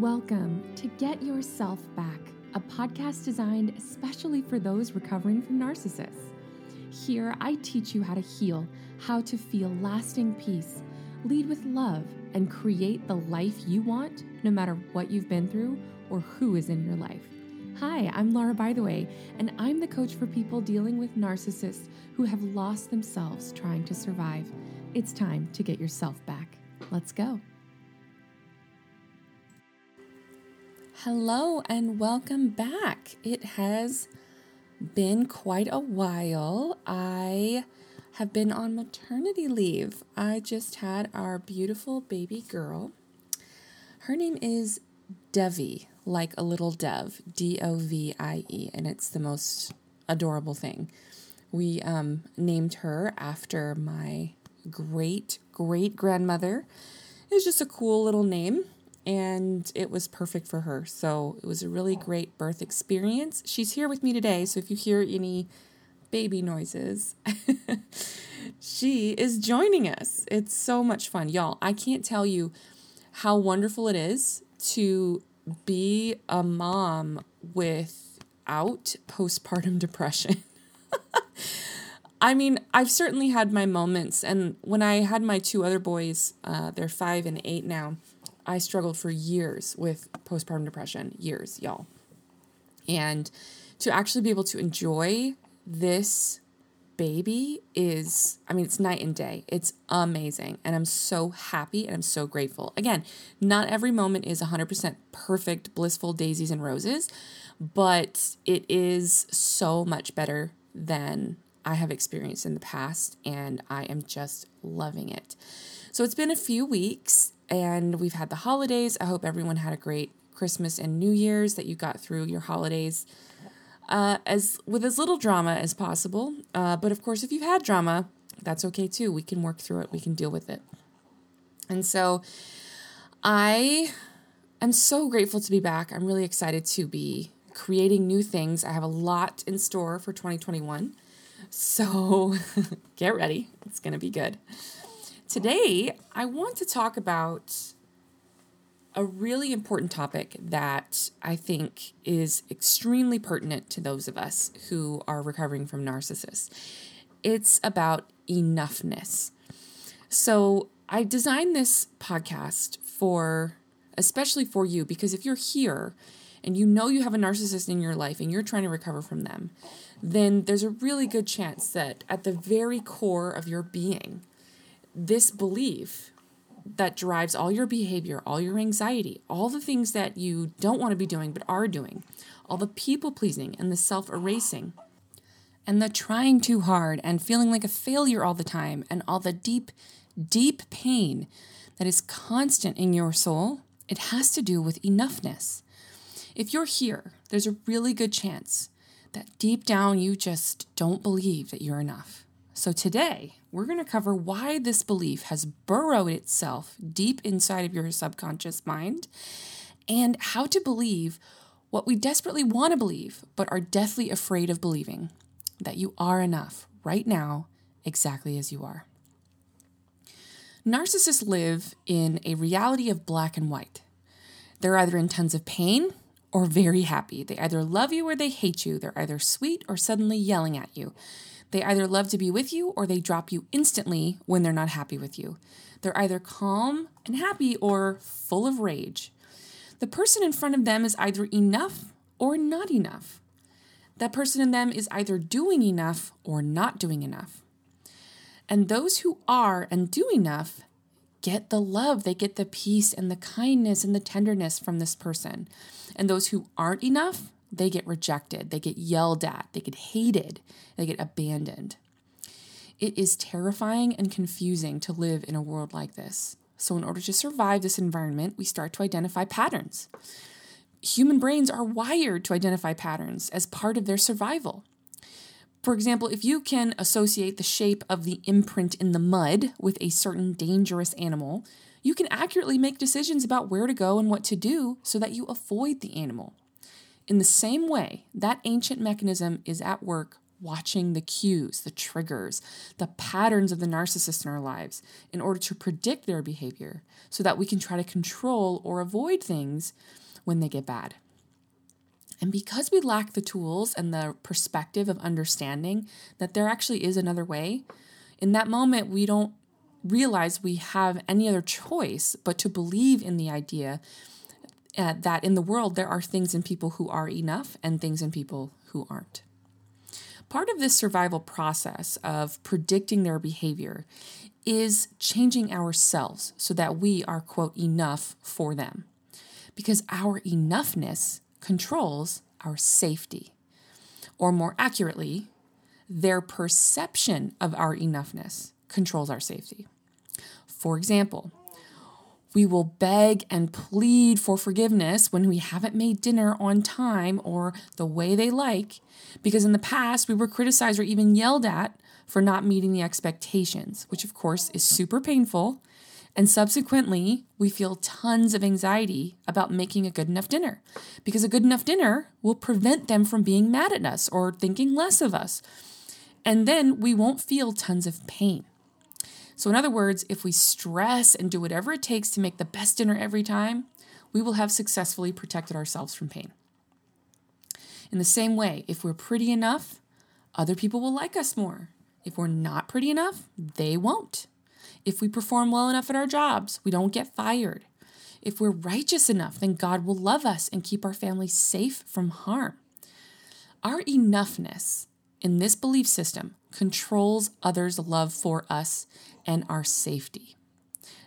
Welcome to Get Yourself Back, a podcast designed especially for those recovering from narcissists. Here, I teach you how to heal, how to feel lasting peace, lead with love, and create the life you want no matter what you've been through or who is in your life. Hi, I'm Laura, by the way, and I'm the coach for people dealing with narcissists who have lost themselves trying to survive. It's time to get yourself back. Let's go. Hello and welcome back. It has been quite a while. I have been on maternity leave. I just had our beautiful baby girl. Her name is Dovie, like a little dove, D O V I E, and it's the most adorable thing. We um, named her after my great great grandmother. It was just a cool little name and it was perfect for her. So it was a really great birth experience. She's here with me today, so if you hear any baby noises, she is joining us. It's so much fun. Y'all, I can't tell you how wonderful it is to be a mom without postpartum depression. I mean, I've certainly had my moments, and when I had my two other boys, uh, they're five and eight now I struggled for years with postpartum depression, years, y'all. And to actually be able to enjoy this baby is, I mean, it's night and day. It's amazing. And I'm so happy and I'm so grateful. Again, not every moment is 100% perfect, blissful daisies and roses, but it is so much better than I have experienced in the past. And I am just loving it. So it's been a few weeks and we've had the holidays. I hope everyone had a great Christmas and New Year's, that you got through your holidays uh, as with as little drama as possible. Uh, but of course, if you've had drama, that's okay too. We can work through it. We can deal with it. And so, I am so grateful to be back. I'm really excited to be creating new things. I have a lot in store for 2021. So get ready. It's going to be good. Today, I want to talk about a really important topic that I think is extremely pertinent to those of us who are recovering from narcissists. It's about enoughness. So, I designed this podcast for especially for you because if you're here and you know you have a narcissist in your life and you're trying to recover from them, then there's a really good chance that at the very core of your being, this belief that drives all your behavior, all your anxiety, all the things that you don't want to be doing but are doing, all the people pleasing and the self erasing, and the trying too hard and feeling like a failure all the time, and all the deep, deep pain that is constant in your soul, it has to do with enoughness. If you're here, there's a really good chance that deep down you just don't believe that you're enough. So today, we're going to cover why this belief has burrowed itself deep inside of your subconscious mind and how to believe what we desperately want to believe but are deathly afraid of believing that you are enough right now, exactly as you are. Narcissists live in a reality of black and white. They're either in tons of pain or very happy. They either love you or they hate you. They're either sweet or suddenly yelling at you. They either love to be with you or they drop you instantly when they're not happy with you. They're either calm and happy or full of rage. The person in front of them is either enough or not enough. That person in them is either doing enough or not doing enough. And those who are and do enough get the love, they get the peace and the kindness and the tenderness from this person. And those who aren't enough, they get rejected, they get yelled at, they get hated, they get abandoned. It is terrifying and confusing to live in a world like this. So, in order to survive this environment, we start to identify patterns. Human brains are wired to identify patterns as part of their survival. For example, if you can associate the shape of the imprint in the mud with a certain dangerous animal, you can accurately make decisions about where to go and what to do so that you avoid the animal in the same way, that ancient mechanism is at work watching the cues, the triggers, the patterns of the narcissist in our lives in order to predict their behavior so that we can try to control or avoid things when they get bad. And because we lack the tools and the perspective of understanding that there actually is another way, in that moment, we don't realize we have any other choice but to believe in the idea uh, that in the world there are things in people who are enough and things in people who aren't. Part of this survival process of predicting their behavior is changing ourselves so that we are, quote, enough for them. Because our enoughness controls our safety. Or more accurately, their perception of our enoughness controls our safety. For example, we will beg and plead for forgiveness when we haven't made dinner on time or the way they like, because in the past we were criticized or even yelled at for not meeting the expectations, which of course is super painful. And subsequently, we feel tons of anxiety about making a good enough dinner because a good enough dinner will prevent them from being mad at us or thinking less of us. And then we won't feel tons of pain. So, in other words, if we stress and do whatever it takes to make the best dinner every time, we will have successfully protected ourselves from pain. In the same way, if we're pretty enough, other people will like us more. If we're not pretty enough, they won't. If we perform well enough at our jobs, we don't get fired. If we're righteous enough, then God will love us and keep our family safe from harm. Our enoughness in this belief system controls others' love for us and our safety.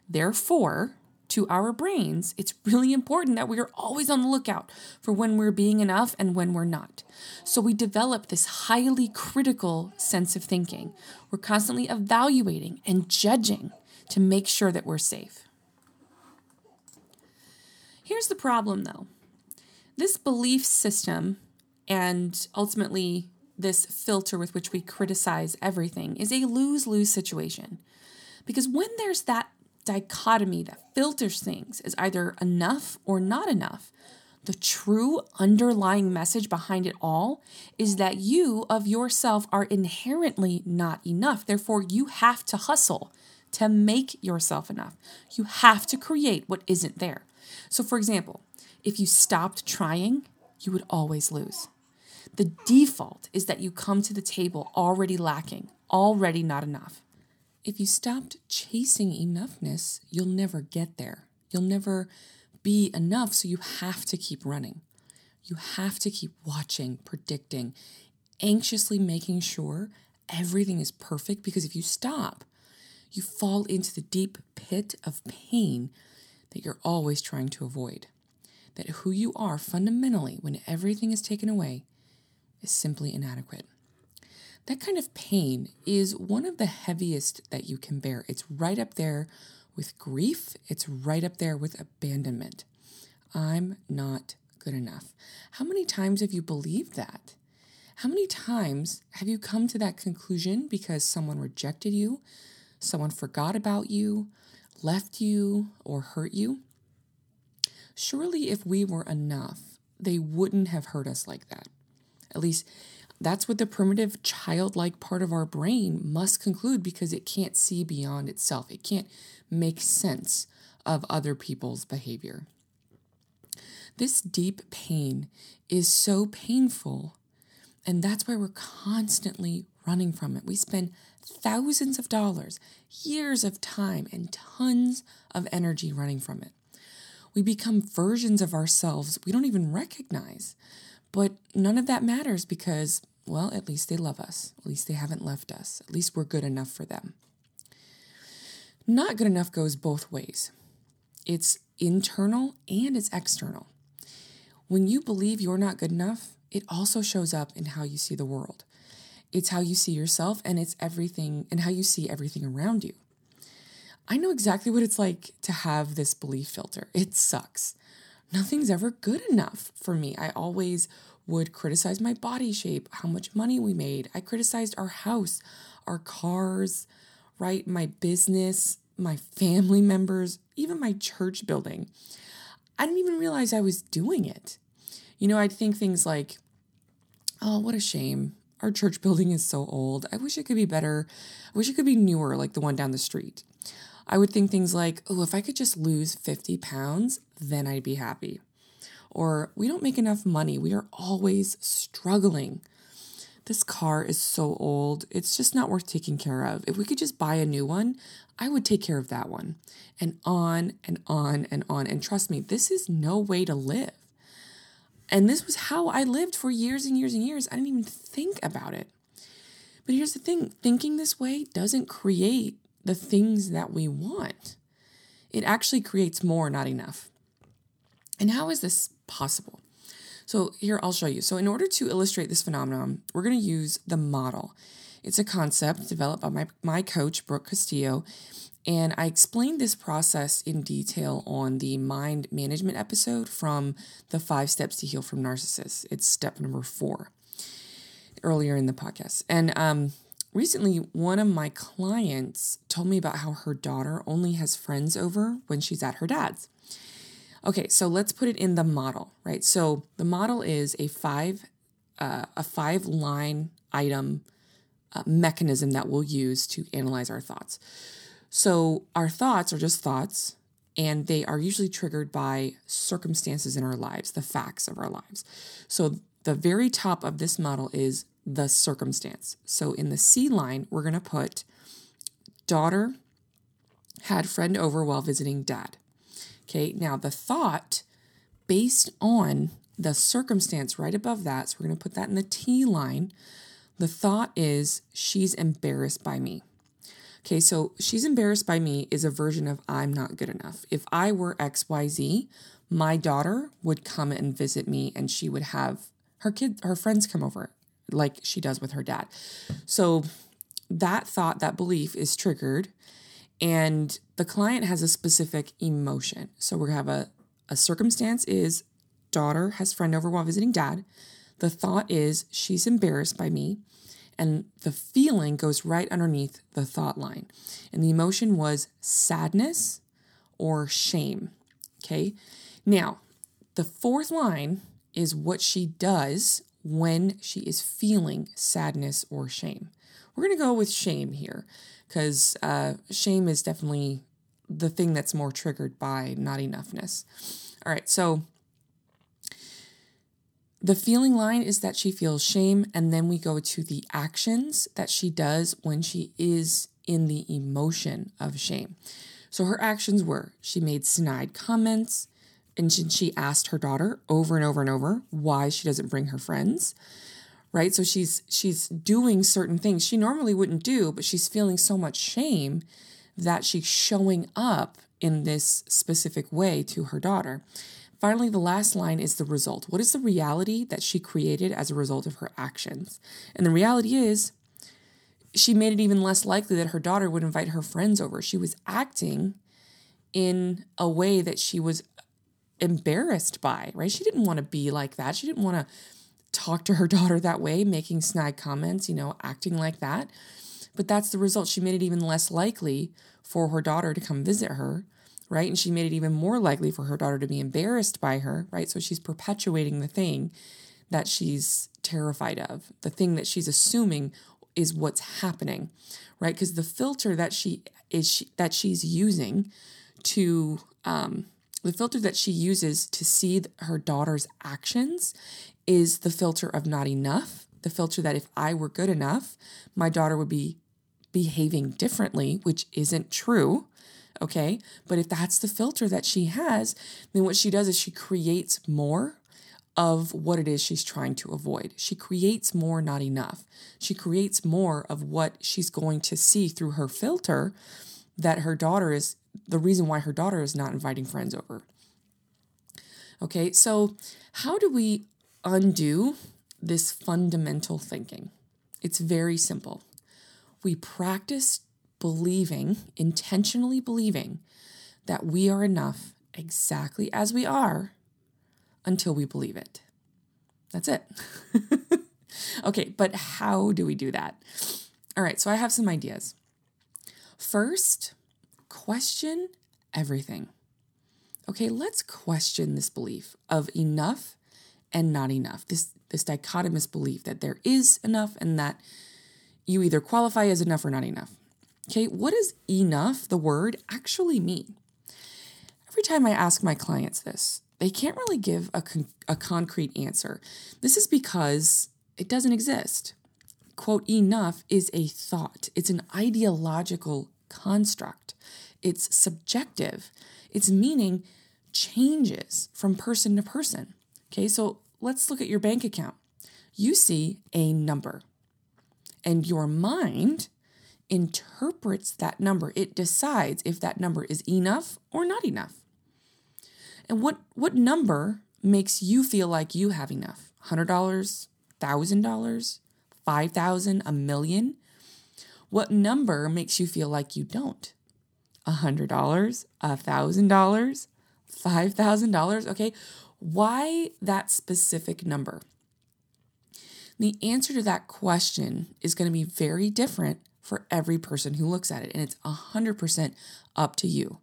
Therefore, to our brains, it's really important that we are always on the lookout for when we're being enough and when we're not. So we develop this highly critical sense of thinking. We're constantly evaluating and judging to make sure that we're safe. Here's the problem though this belief system and ultimately this filter with which we criticize everything is a lose lose situation. Because when there's that dichotomy that filters things as either enough or not enough, the true underlying message behind it all is that you of yourself are inherently not enough. Therefore, you have to hustle to make yourself enough. You have to create what isn't there. So, for example, if you stopped trying, you would always lose. The default is that you come to the table already lacking, already not enough. If you stopped chasing enoughness, you'll never get there. You'll never be enough, so you have to keep running. You have to keep watching, predicting, anxiously making sure everything is perfect because if you stop, you fall into the deep pit of pain that you're always trying to avoid. That who you are fundamentally, when everything is taken away, is simply inadequate. That kind of pain is one of the heaviest that you can bear. It's right up there with grief, it's right up there with abandonment. I'm not good enough. How many times have you believed that? How many times have you come to that conclusion because someone rejected you, someone forgot about you, left you, or hurt you? Surely, if we were enough, they wouldn't have hurt us like that. At least that's what the primitive childlike part of our brain must conclude because it can't see beyond itself. It can't make sense of other people's behavior. This deep pain is so painful, and that's why we're constantly running from it. We spend thousands of dollars, years of time, and tons of energy running from it. We become versions of ourselves we don't even recognize. But none of that matters because, well, at least they love us. At least they haven't left us. At least we're good enough for them. Not good enough goes both ways it's internal and it's external. When you believe you're not good enough, it also shows up in how you see the world. It's how you see yourself and it's everything and how you see everything around you. I know exactly what it's like to have this belief filter. It sucks nothing's ever good enough for me. I always would criticize my body shape, how much money we made. I criticized our house, our cars, right? My business, my family members, even my church building. I didn't even realize I was doing it. You know, I'd think things like, oh, what a shame. our church building is so old. I wish it could be better. I wish it could be newer, like the one down the street. I would think things like, oh, if I could just lose 50 pounds, then I'd be happy. Or we don't make enough money. We are always struggling. This car is so old. It's just not worth taking care of. If we could just buy a new one, I would take care of that one. And on and on and on. And trust me, this is no way to live. And this was how I lived for years and years and years. I didn't even think about it. But here's the thing thinking this way doesn't create the things that we want, it actually creates more, not enough. And how is this possible? So, here I'll show you. So, in order to illustrate this phenomenon, we're going to use the model. It's a concept developed by my, my coach, Brooke Castillo, and I explained this process in detail on the mind management episode from the five steps to heal from narcissists. It's step number four earlier in the podcast. And um, recently, one of my clients told me about how her daughter only has friends over when she's at her dad's. Okay, so let's put it in the model, right? So the model is a five uh, a five line item uh, mechanism that we'll use to analyze our thoughts. So, our thoughts are just thoughts, and they are usually triggered by circumstances in our lives, the facts of our lives. So, the very top of this model is the circumstance. So, in the C line, we're going to put daughter had friend over while visiting dad. Okay, now the thought based on the circumstance right above that, so we're going to put that in the T line. The thought is she's embarrassed by me. Okay, so she's embarrassed by me is a version of I'm not good enough. If I were XYZ, my daughter would come and visit me and she would have her kid her friends come over like she does with her dad. So that thought, that belief is triggered and the client has a specific emotion. So we have a a circumstance is daughter has friend over while visiting dad. The thought is she's embarrassed by me and the feeling goes right underneath the thought line. And the emotion was sadness or shame. Okay. Now, the fourth line is what she does when she is feeling sadness or shame. We're going to go with shame here because uh, shame is definitely the thing that's more triggered by not enoughness. All right. So, the feeling line is that she feels shame, and then we go to the actions that she does when she is in the emotion of shame. So her actions were she made snide comments, and she asked her daughter over and over and over why she doesn't bring her friends right so she's she's doing certain things she normally wouldn't do but she's feeling so much shame that she's showing up in this specific way to her daughter Finally, the last line is the result. What is the reality that she created as a result of her actions? And the reality is, she made it even less likely that her daughter would invite her friends over. She was acting in a way that she was embarrassed by, right? She didn't want to be like that. She didn't want to talk to her daughter that way, making snide comments, you know, acting like that. But that's the result. She made it even less likely for her daughter to come visit her right? And she made it even more likely for her daughter to be embarrassed by her, right? So she's perpetuating the thing that she's terrified of, the thing that she's assuming is what's happening, right? Because the filter that she is she, that she's using to um, the filter that she uses to see her daughter's actions is the filter of not enough. The filter that if I were good enough, my daughter would be behaving differently, which isn't true. Okay. But if that's the filter that she has, then what she does is she creates more of what it is she's trying to avoid. She creates more, not enough. She creates more of what she's going to see through her filter that her daughter is the reason why her daughter is not inviting friends over. Okay, so how do we undo this fundamental thinking? It's very simple. We practice believing, intentionally believing, that we are enough exactly as we are until we believe it. That's it. okay, but how do we do that? All right, so I have some ideas. First, question everything. Okay, let's question this belief of enough and not enough. This this dichotomous belief that there is enough and that you either qualify as enough or not enough. Okay, what does enough, the word, actually mean? Every time I ask my clients this, they can't really give a, con- a concrete answer. This is because it doesn't exist. Quote, enough is a thought, it's an ideological construct, it's subjective, its meaning changes from person to person. Okay, so let's look at your bank account. You see a number, and your mind interprets that number. It decides if that number is enough or not enough. And what what number makes you feel like you have enough? $100, $1,000, 5,000, a million? What number makes you feel like you don't? $100, $1,000, $5,000? Okay. Why that specific number? The answer to that question is going to be very different for every person who looks at it, and it's 100% up to you.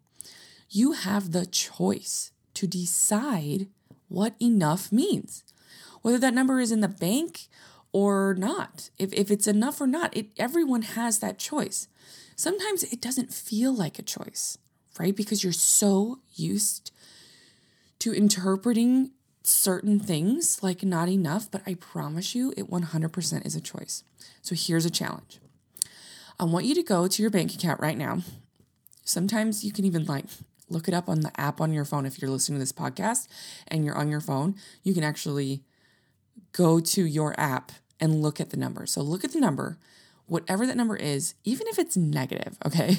You have the choice to decide what enough means, whether that number is in the bank or not. If, if it's enough or not, it, everyone has that choice. Sometimes it doesn't feel like a choice, right? Because you're so used to interpreting certain things like not enough, but I promise you it 100% is a choice. So here's a challenge. I want you to go to your bank account right now. Sometimes you can even like look it up on the app on your phone if you're listening to this podcast and you're on your phone. You can actually go to your app and look at the number. So look at the number, whatever that number is, even if it's negative, okay?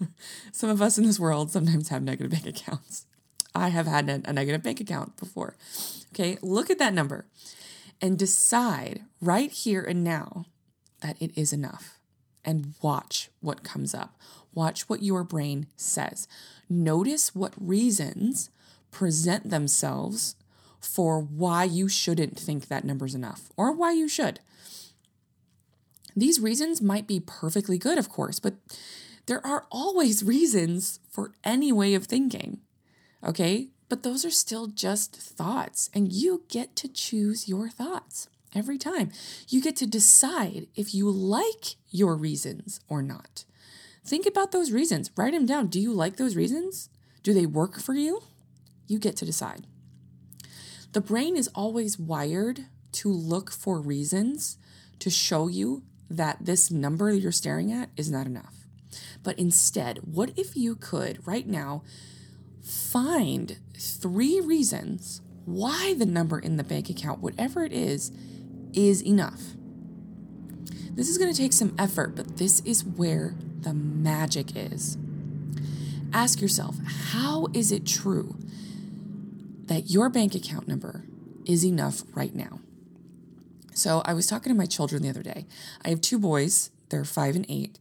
Some of us in this world sometimes have negative bank accounts. I have had a, negative bank account before. Okay, look at that number and decide right here and now that it is enough and watch what comes up. Watch what your brain says. Notice what reasons present themselves for why you shouldn't think that number's enough or why you should. These reasons might be perfectly good, of course, but there are always reasons for any way of thinking. Okay? But those are still just thoughts, and you get to choose your thoughts every time. You get to decide if you like your reasons or not. Think about those reasons, write them down. Do you like those reasons? Do they work for you? You get to decide. The brain is always wired to look for reasons to show you that this number you're staring at is not enough. But instead, what if you could right now find three reasons why the number in the bank account, whatever it is, is enough? This is going to take some effort, but this is where the magic is. Ask yourself how is it true that your bank account number is enough right now? So, I was talking to my children the other day. I have two boys, they're five and eight,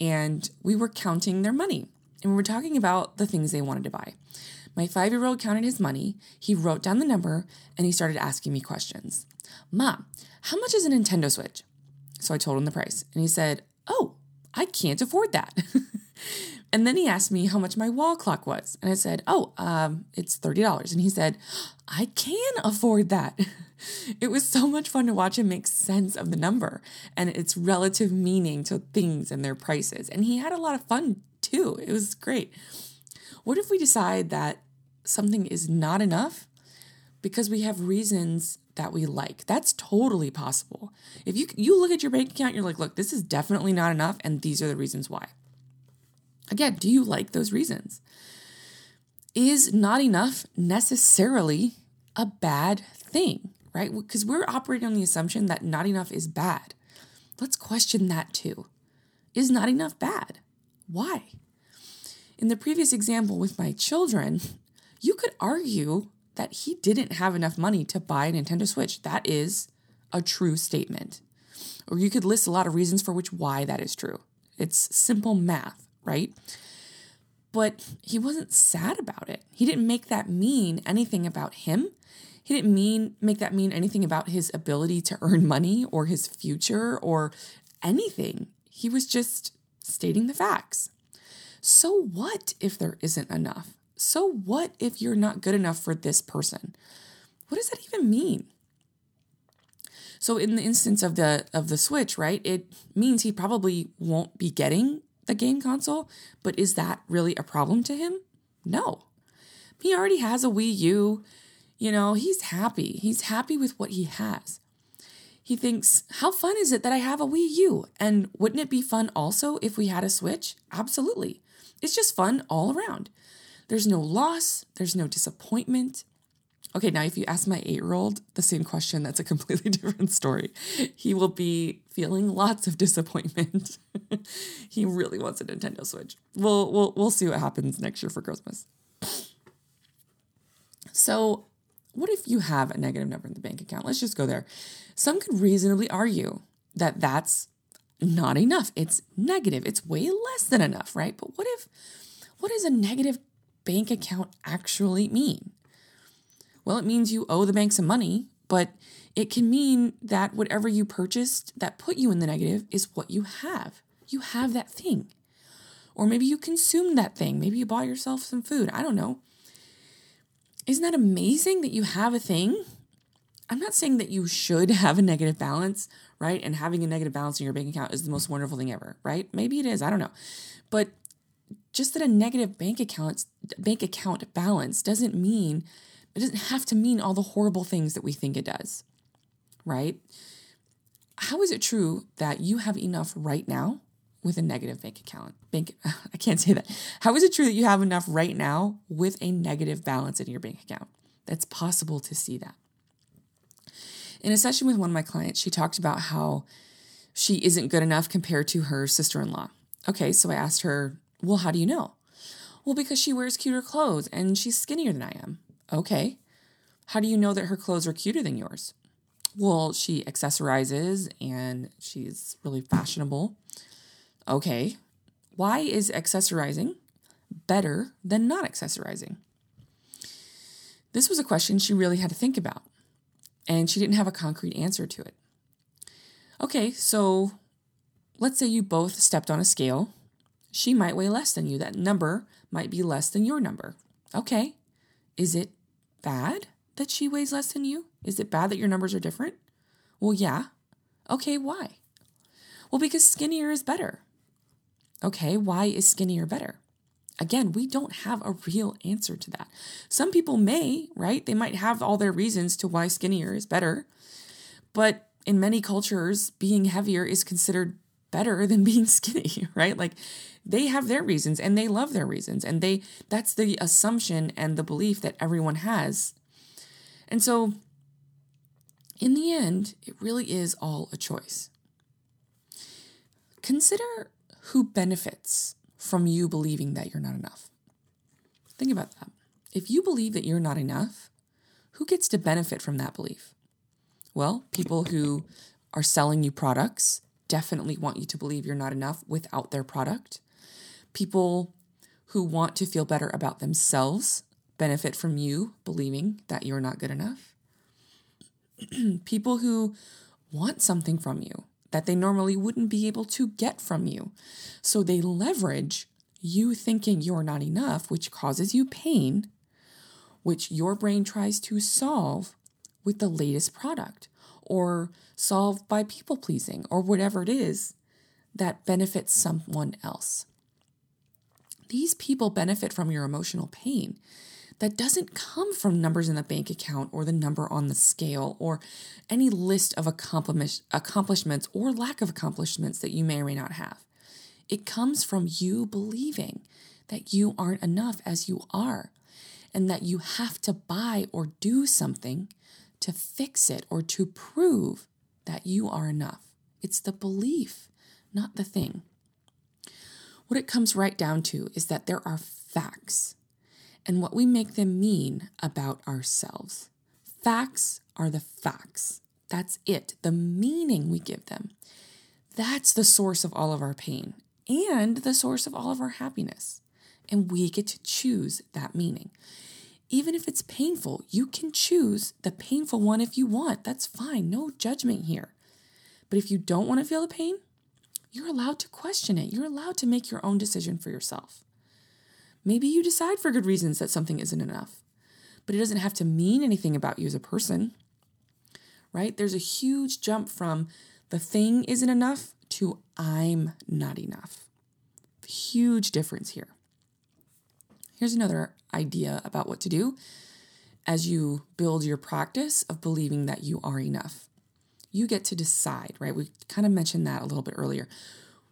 and we were counting their money and we were talking about the things they wanted to buy. My five year old counted his money, he wrote down the number, and he started asking me questions. Mom, how much is a Nintendo Switch? So I told him the price, and he said, Oh, I can't afford that. and then he asked me how much my wall clock was. And I said, Oh, um, it's $30. And he said, I can afford that. it was so much fun to watch him make sense of the number and its relative meaning to things and their prices. And he had a lot of fun too. It was great. What if we decide that something is not enough because we have reasons that we like. That's totally possible. If you you look at your bank account, you're like, look, this is definitely not enough, and these are the reasons why. Again, do you like those reasons? Is not enough necessarily a bad thing, right? Because we're operating on the assumption that not enough is bad. Let's question that too. Is not enough bad? Why? In the previous example with my children, you could argue that he didn't have enough money to buy a Nintendo Switch. That is a true statement. Or you could list a lot of reasons for which why that is true. It's simple math, right? But he wasn't sad about it. He didn't make that mean anything about him. He didn't mean make that mean anything about his ability to earn money or his future or anything. He was just stating the facts. So what if there isn't enough? So what if you're not good enough for this person? What does that even mean? So in the instance of the of the Switch, right, it means he probably won't be getting the game console, but is that really a problem to him? No. He already has a Wii U. You know, he's happy. He's happy with what he has. He thinks, how fun is it that I have a Wii U? And wouldn't it be fun also if we had a Switch? Absolutely. It's just fun all around. There's no loss, there's no disappointment. Okay, now if you ask my eight year old the same question, that's a completely different story. He will be feeling lots of disappointment. he really wants a Nintendo Switch. We'll, we'll, we'll see what happens next year for Christmas. So, what if you have a negative number in the bank account? Let's just go there. Some could reasonably argue that that's not enough. It's negative. It's way less than enough, right? But what if what does a negative bank account actually mean? Well, it means you owe the bank some money, but it can mean that whatever you purchased that put you in the negative is what you have. You have that thing. Or maybe you consumed that thing. Maybe you bought yourself some food. I don't know. Isn't that amazing that you have a thing? I'm not saying that you should have a negative balance, right? And having a negative balance in your bank account is the most wonderful thing ever, right? Maybe it is, I don't know. But just that a negative bank account bank account balance doesn't mean it doesn't have to mean all the horrible things that we think it does. Right? How is it true that you have enough right now with a negative bank account? Bank I can't say that. How is it true that you have enough right now with a negative balance in your bank account? That's possible to see that. In a session with one of my clients, she talked about how she isn't good enough compared to her sister in law. Okay, so I asked her, Well, how do you know? Well, because she wears cuter clothes and she's skinnier than I am. Okay. How do you know that her clothes are cuter than yours? Well, she accessorizes and she's really fashionable. Okay. Why is accessorizing better than not accessorizing? This was a question she really had to think about, and she didn't have a concrete answer to it. Okay, so let's say you both stepped on a scale. She might weigh less than you. That number might be less than your number. Okay, is it bad that she weighs less than you? Is it bad that your numbers are different? Well, yeah. Okay, why? Well, because skinnier is better. Okay, why is skinnier better? Again, we don't have a real answer to that. Some people may, right? They might have all their reasons to why skinnier is better. But in many cultures, being heavier is considered better than being skinny, right? Like they have their reasons and they love their reasons and they that's the assumption and the belief that everyone has. And so in the end, it really is all a choice. Consider who benefits from you believing that you're not enough. Think about that. If you believe that you're not enough, who gets to benefit from that belief? Well, people who are selling you products definitely want you to believe you're not enough without their product. People who want to feel better about themselves benefit from you believing that you're not good enough. People who want something from you that they normally wouldn't be able to get from you. So they leverage you thinking you're not enough, which causes you pain, which your brain tries to solve with the latest product or solve by people pleasing or whatever it is that benefits someone else. These people benefit from your emotional pain that doesn't come from numbers in the bank account or the number on the scale or any list of accomplishments or lack of accomplishments that you may or may not have. It comes from you believing that you aren't enough as you are and that you have to buy or do something to fix it or to prove that you are enough. It's the belief, not the thing. What it comes right down to is that there are facts and what we make them mean about ourselves. Facts are the facts. That's it, the meaning we give them. That's the source of all of our pain and the source of all of our happiness. And we get to choose that meaning even if it's painful, you can choose the painful one if you want. That's fine. No judgment here. But if you don't want to feel the pain, you're allowed to question it. You're allowed to make your own decision for yourself. Maybe you decide for good reasons that something isn't enough, but it doesn't have to mean anything about you as a person. right? There's a huge jump from the thing isn't enough to I'm not enough. Huge difference here. Here's another idea about what to do as you build your practice of believing that you are enough. You get to decide, right? We kind of mentioned that a little bit earlier.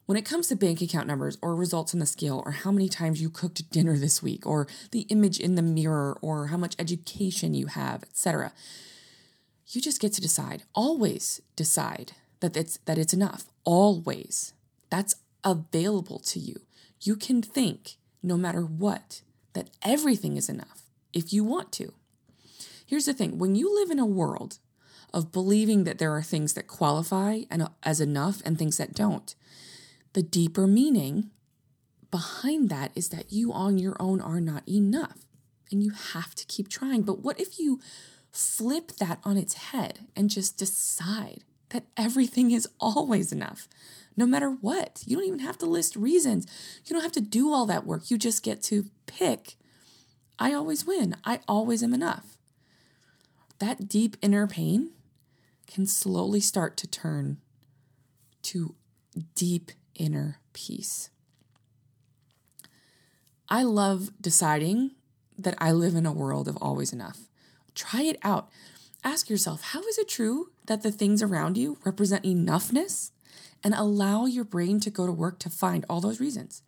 When it comes to bank account numbers or results on the scale or how many times you cooked dinner this week or the image in the mirror or how much education you have, etc. You just get to decide. Always decide that it's that it's enough. Always. That's available to you. You can think no matter what that everything is enough if you want to. Here's the thing, when you live in a world of believing that there are things that qualify and as enough and things that don't, the deeper meaning behind that is that you on your own are not enough and you have to keep trying. But what if you flip that on its head and just decide that everything is always enough, no matter what? You don't even have to list reasons. You don't have to do all that work. You just get to pick I always win. I always am enough. That deep inner pain can slowly start to turn to deep inner peace. I love deciding that I live in a world of always enough. Try it out. Ask yourself how is it true that the things around you represent enoughness? And allow your brain to go to work to find all those reasons.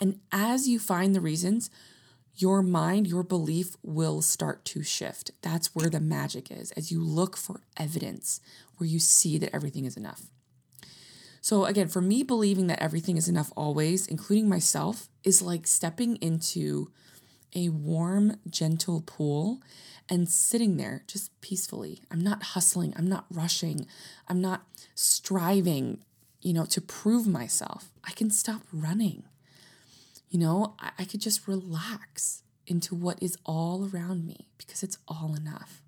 And as you find the reasons, your mind, your belief will start to shift. That's where the magic is, as you look for evidence where you see that everything is enough. So, again, for me, believing that everything is enough always, including myself, is like stepping into a warm, gentle pool and sitting there just peacefully. I'm not hustling, I'm not rushing, I'm not striving, you know, to prove myself. I can stop running. You know, I, I could just relax into what is all around me because it's all enough.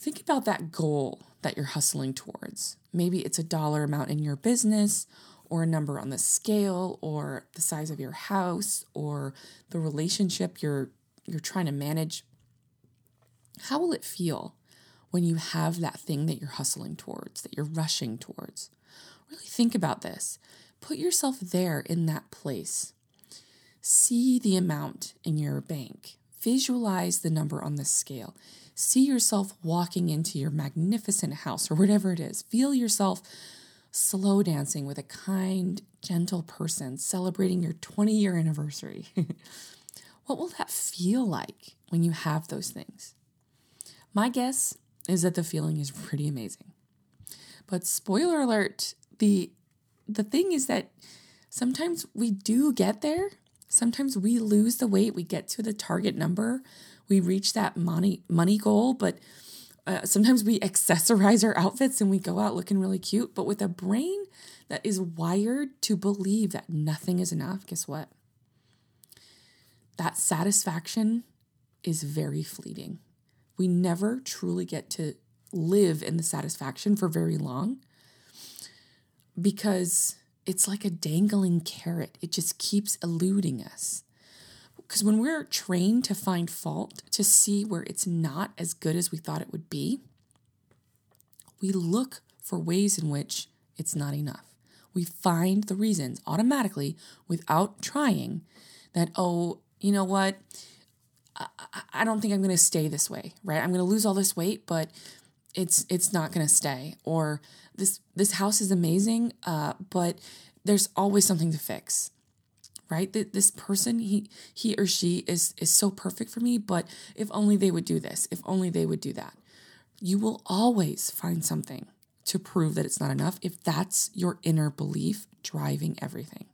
Think about that goal that you're hustling towards. Maybe it's a dollar amount in your business, or a number on the scale, or the size of your house, or the relationship you're you're trying to manage. How will it feel when you have that thing that you're hustling towards, that you're rushing towards? Really think about this. Put yourself there in that place. See the amount in your bank. Visualize the number on the scale. See yourself walking into your magnificent house or whatever it is. Feel yourself slow dancing with a kind, gentle person celebrating your 20 year anniversary. what will that feel like when you have those things? My guess is that the feeling is pretty amazing. But spoiler alert, the the thing is that sometimes we do get there. Sometimes we lose the weight, we get to the target number, we reach that money money goal, but uh, sometimes we accessorize our outfits and we go out looking really cute. But with a brain that is wired to believe that nothing is enough, guess what? That satisfaction is very fleeting. We never truly get to live in the satisfaction for very long because it's like a dangling carrot. It just keeps eluding us. Because when we're trained to find fault, to see where it's not as good as we thought it would be, we look for ways in which it's not enough. We find the reasons automatically without trying that, oh, you know what? I, I don't think I'm going to stay this way, right? I'm going to lose all this weight, but it's it's not going to stay. Or this this house is amazing, uh, but there's always something to fix right that this person he he or she is is so perfect for me but if only they would do this if only they would do that you will always find something to prove that it's not enough if that's your inner belief driving everything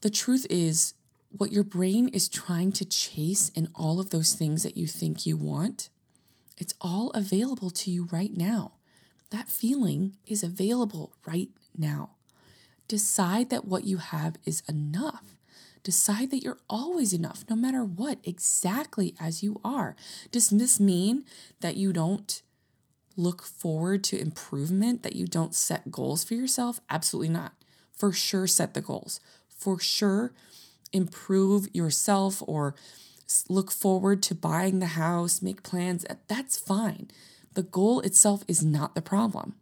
the truth is what your brain is trying to chase in all of those things that you think you want it's all available to you right now that feeling is available right now Decide that what you have is enough. Decide that you're always enough, no matter what, exactly as you are. Does this mean that you don't look forward to improvement, that you don't set goals for yourself? Absolutely not. For sure, set the goals. For sure, improve yourself or look forward to buying the house, make plans. Eh, that's fine. The goal itself is not the problem.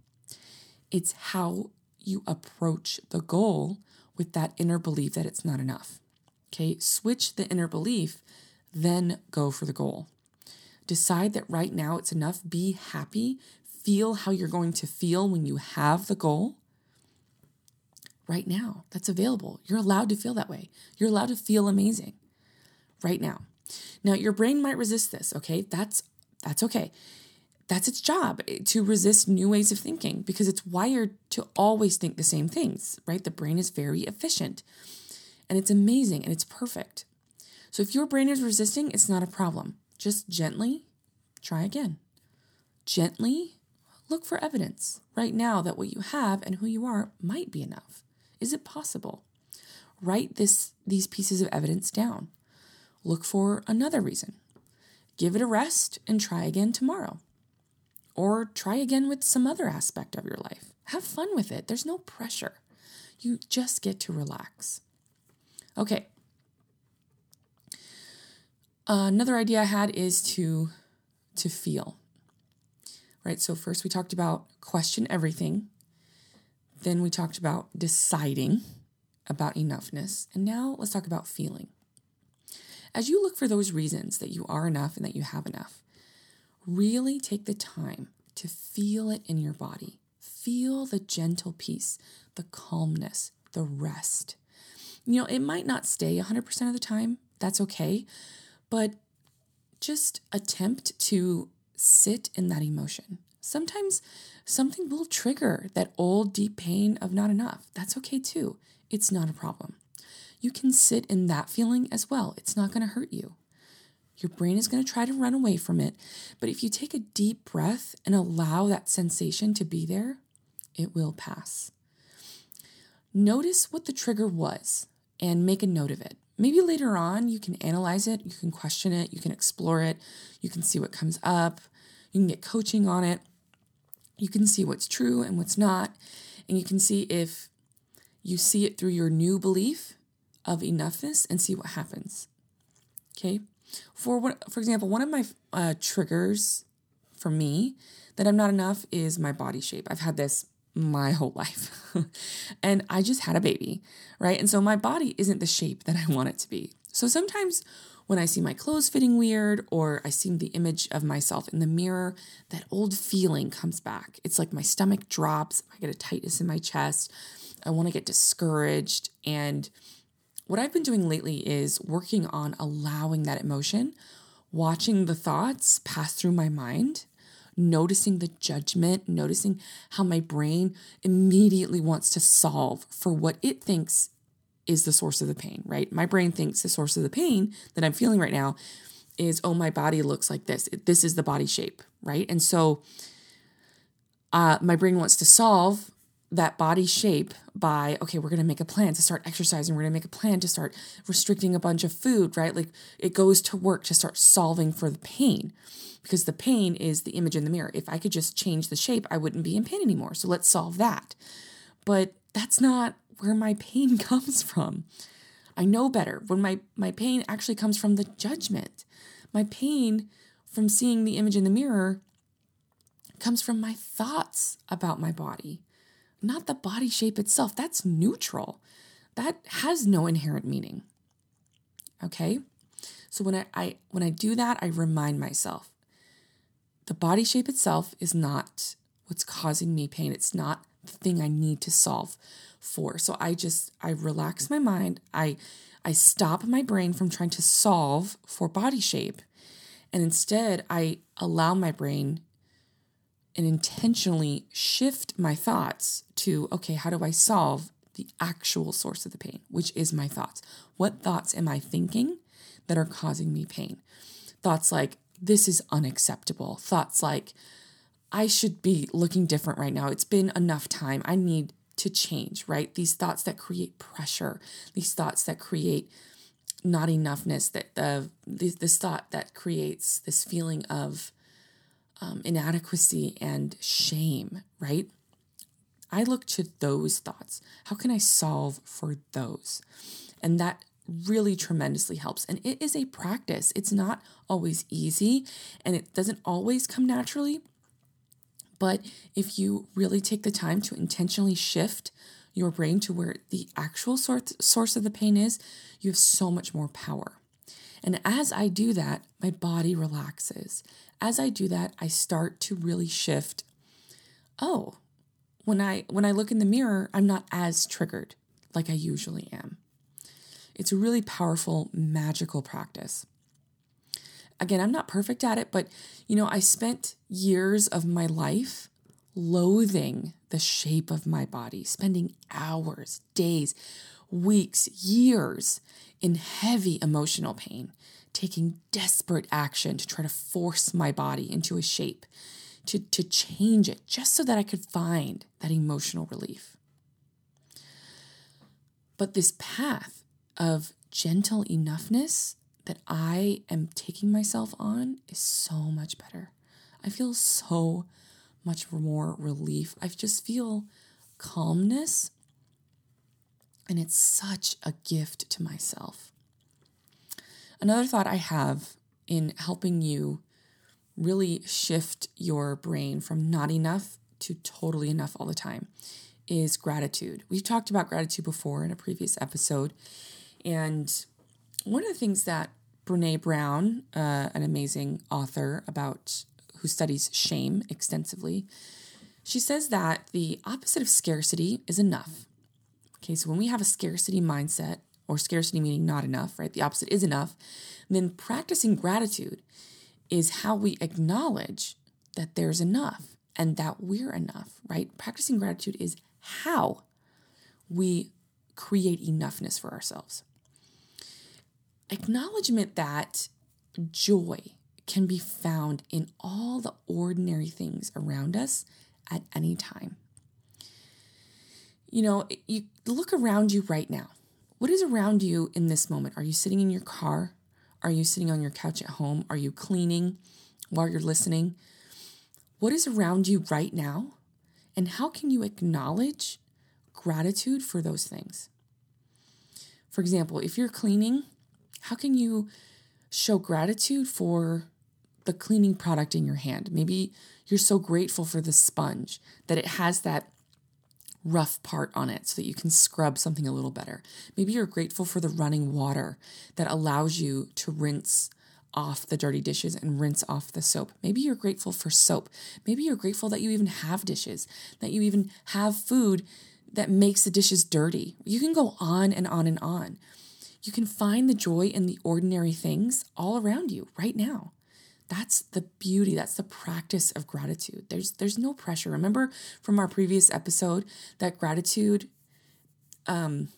It's how you approach the goal with that inner belief that it's not enough. Okay, switch the inner belief, then go for the goal. Decide that right now it's enough. Be happy. Feel how you're going to feel when you have the goal. Right now, that's available. You're allowed to feel that way. You're allowed to feel amazing right now. Now, your brain might resist this, okay? That's that's okay. That's its job eh, to resist new ways of thinking because it's wired to always think the same things, right? The brain is very efficient and it's amazing and it's perfect. So if your brain is resisting, it's not a problem. Just gently try again. Gently look for evidence right now that what you have and who you are might be enough. Is it possible? Write this these pieces of evidence down. Look for another reason. Give it a rest and try again tomorrow. Or try again with some other aspect of your life. Have fun with it. There's no pressure. You just get to relax. Okay. Another idea I had is to to feel. Right? So first we talked about question everything. Then we talked about deciding about enoughness. And now let's talk about feeling. As you look for those reasons that you are enough and that you have enough, really take the time to feel it in your body. Feel the gentle peace, the calmness, the rest. You know, it might not stay 100% of the time. That's okay. But just attempt to sit in that emotion. Sometimes something will trigger that old deep pain of not enough. That's okay too. It's not a problem. You can sit in that feeling as well. It's not going to hurt you. Your brain is going to try to run away from it. But if you take a deep breath and allow that sensation to be there, it will pass. Notice what the trigger was and make a note of it. Maybe later on you can analyze it, you can question it, you can explore it, you can see what comes up, you can get coaching on it you can see what's true and what's not, and you can see if you see it through your new belief of enoughness and see what happens. Okay. For what, for example, one of my uh, triggers for me that I'm not enough is my body shape. I've had this my whole life. and I just had a baby, right? And so my body isn't the shape that I want it to be. So sometimes when I see my clothes fitting weird or I see the image of myself in the mirror, that old feeling comes back. It's like my stomach drops, I get a tightness in my chest, I want to get discouraged. And what I've been doing lately is working on allowing that emotion, watching the thoughts pass through my mind. Noticing the judgment, noticing how my brain immediately wants to solve for what it thinks is the source of the pain, right? My brain thinks the source of the pain that I'm feeling right now is, oh, my body looks like this. This is the body shape, right? And so uh, my brain wants to solve that body shape by, okay, we're going to make a plan to start exercising. We're going to make a plan to start restricting a bunch of food, right? Like it goes to work to start solving for the pain because the pain is the image in the mirror. If I could just change the shape, I wouldn't be in pain anymore. So let's solve that. But that's not where my pain comes from. I know better when my, my pain actually comes from the judgment. My pain from seeing the image in the mirror comes from my thoughts about my body, not the body shape itself. That's neutral. That has no inherent meaning. Okay? So when I, I when I do that, I remind myself the body shape itself is not what's causing me pain. It's not the thing I need to solve for. So I just I relax my mind. I I stop my brain from trying to solve for body shape. And instead, I allow my brain and intentionally shift my thoughts to okay, how do I solve the actual source of the pain, which is my thoughts? What thoughts am I thinking that are causing me pain? Thoughts like, this is unacceptable. Thoughts like, I should be looking different right now. It's been enough time. I need to change, right? These thoughts that create pressure, these thoughts that create not enoughness, that the this, this thought that creates this feeling of um, inadequacy and shame, right? I look to those thoughts. How can I solve for those? And that really tremendously helps. And it is a practice. It's not always easy and it doesn't always come naturally. But if you really take the time to intentionally shift your brain to where the actual source, source of the pain is, you have so much more power. And as I do that, my body relaxes. As I do that, I start to really shift. Oh, when I when I look in the mirror, I'm not as triggered like I usually am. It's a really powerful magical practice. Again, I'm not perfect at it, but you know, I spent years of my life loathing the shape of my body, spending hours, days, weeks, years in heavy emotional pain, taking desperate action to try to force my body into a shape, to, to change it, just so that I could find that emotional relief. But this path of gentle enoughness that I am taking myself on is so much better. I feel so much more relief. I just feel calmness and it's such a gift to myself. Another thought I have in helping you really shift your brain from not enough to totally enough all the time is gratitude. We've talked about gratitude before in a previous episode. And one of the things that Brene Brown, uh, an amazing author about who studies shame extensively, she says that the opposite of scarcity is enough. Okay, so when we have a scarcity mindset, or scarcity meaning not enough, right? The opposite is enough. then practicing gratitude is how we acknowledge that there's enough and that we're enough, right? Practicing gratitude is how we create enoughness for ourselves. Acknowledgement that joy can be found in all the ordinary things around us at any time. You know, you look around you right now. What is around you in this moment? Are you sitting in your car? Are you sitting on your couch at home? Are you cleaning while you're listening? What is around you right now? And how can you acknowledge gratitude for those things? For example, if you're cleaning, how can you show gratitude for the cleaning product in your hand? Maybe you're so grateful for the sponge that it has that rough part on it so that you can scrub something a little better. Maybe you're grateful for the running water that allows you to rinse off the dirty dishes and rinse off the soap. Maybe you're grateful for soap. Maybe you're grateful that you even have dishes, that you even have food that makes the dishes dirty. You can go on and on and on. You can find the joy in the ordinary things all around you right now that's the beauty that's the practice of gratitude. There's there's no pressure. Remember from our previous episode that gratitude um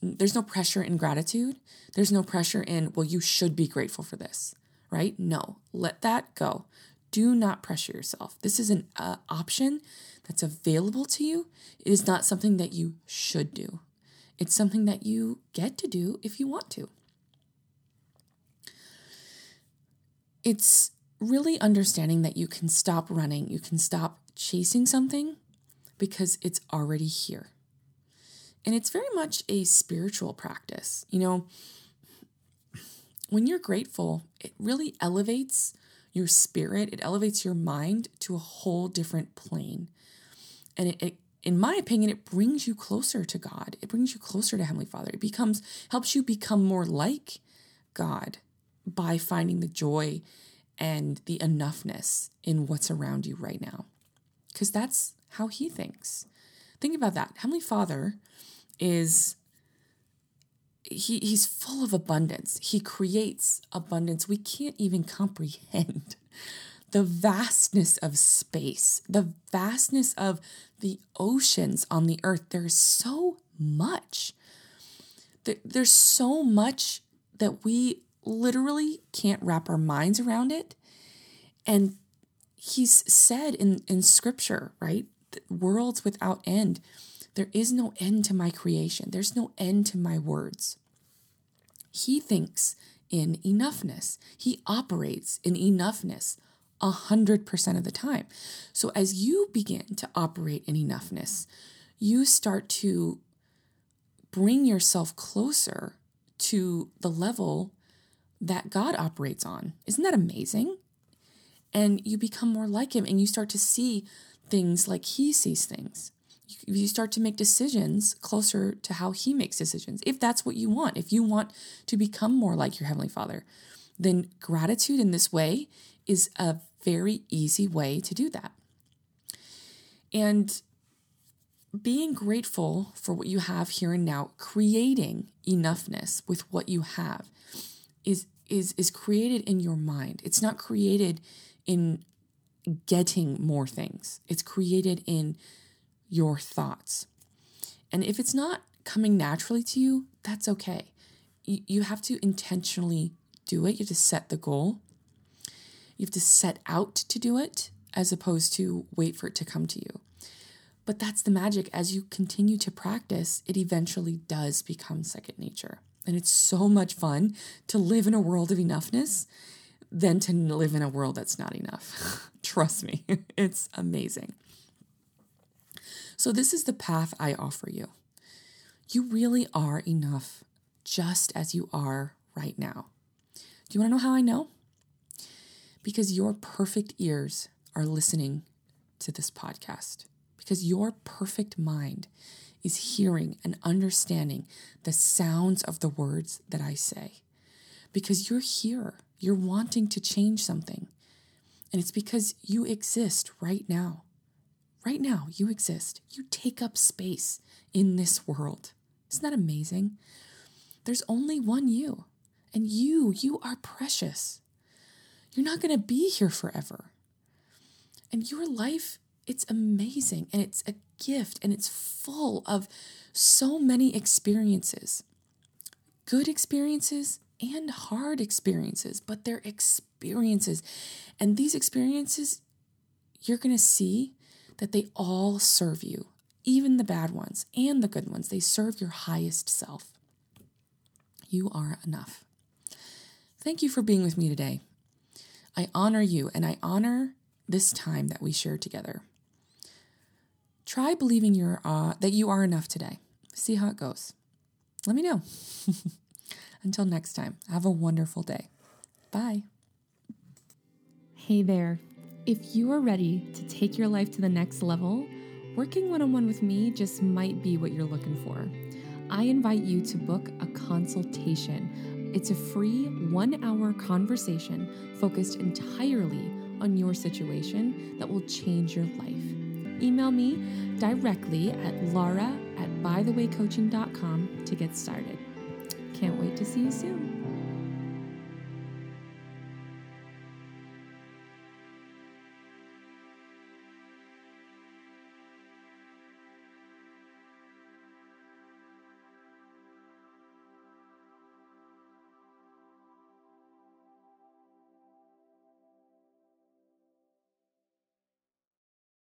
there's no pressure in gratitude. There's no pressure in well you should be grateful for this right? No let that go. Do not pressure yourself. This is an uh, option that's available to you. It is not something that you should do. It's something that you get to do if you want to. It's really understanding that you can stop running, you can stop chasing something because it's already here. And it's very much a spiritual practice. You know, when you're grateful, it really elevates your spirit, it elevates your mind to a whole different plane. And it, it in my opinion, it brings you closer to God. It brings you closer to Heavenly Father. It becomes helps you become more like God by finding the joy and the enoughness in what's around you right now. Because that's how He thinks. Think about that. Heavenly Father is. He, he's full of abundance. He creates abundance. We can't even comprehend the vastness of space, the vastness of the oceans on the earth. There's so much. There's so much that we literally can't wrap our minds around it. And he's said in, in scripture, right? Worlds without end. There is no end to my creation, there's no end to my words. He thinks in enoughness, he operates in enoughness. a 100% of the time. So, as you begin to operate in enoughness, you start to bring yourself closer to the level that God operates on. Isn't that amazing? And you become more like Him and you start to see things like He sees things. You start to make decisions closer to how He makes decisions, if that's what you want. If you want to become more like your Heavenly Father, then gratitude in this way is a very easy way to do that. And being grateful for what you have here and now, creating enoughness with what you have is is is created in your mind. It's not created in getting more things. It's created in your thoughts. And if it's not coming naturally to you, that's okay. You you have to intentionally do it. You have to set the goal. You have to set out to do it as opposed to wait for it to come to you. But that's the magic. As you continue to practice, it eventually does become second nature. And it's so much fun to live in a world of enoughness than to live in a world that's not enough. Trust me, it's amazing. So, this is the path I offer you. You really are enough just as you are right now. Do you want to know how I know? Because your perfect ears are listening to this podcast because your perfect mind is hearing and understanding the sounds of the words that I say. Because you're here, you're wanting to change something. And it's because you exist right now. Right now, you exist. You take up space in this world. Isn't that amazing? There's only one you, and you, you are precious. You're not going to be here forever. And your life it's amazing and it's a gift and it's full of so many experiences good experiences and hard experiences, but they're experiences. And these experiences, you're going to see that they all serve you, even the bad ones and the good ones. They serve your highest self. You are enough. Thank you for being with me today. I honor you and I honor this time that we share together. Try believing you're, uh, that you are enough today. See how it goes. Let me know. Until next time, have a wonderful day. Bye. Hey there. If you are ready to take your life to the next level, working one on one with me just might be what you're looking for. I invite you to book a consultation. It's a free one hour conversation focused entirely on your situation that will change your life email me directly at laura at bythewaycoaching.com to get started. Can't wait to see you soon.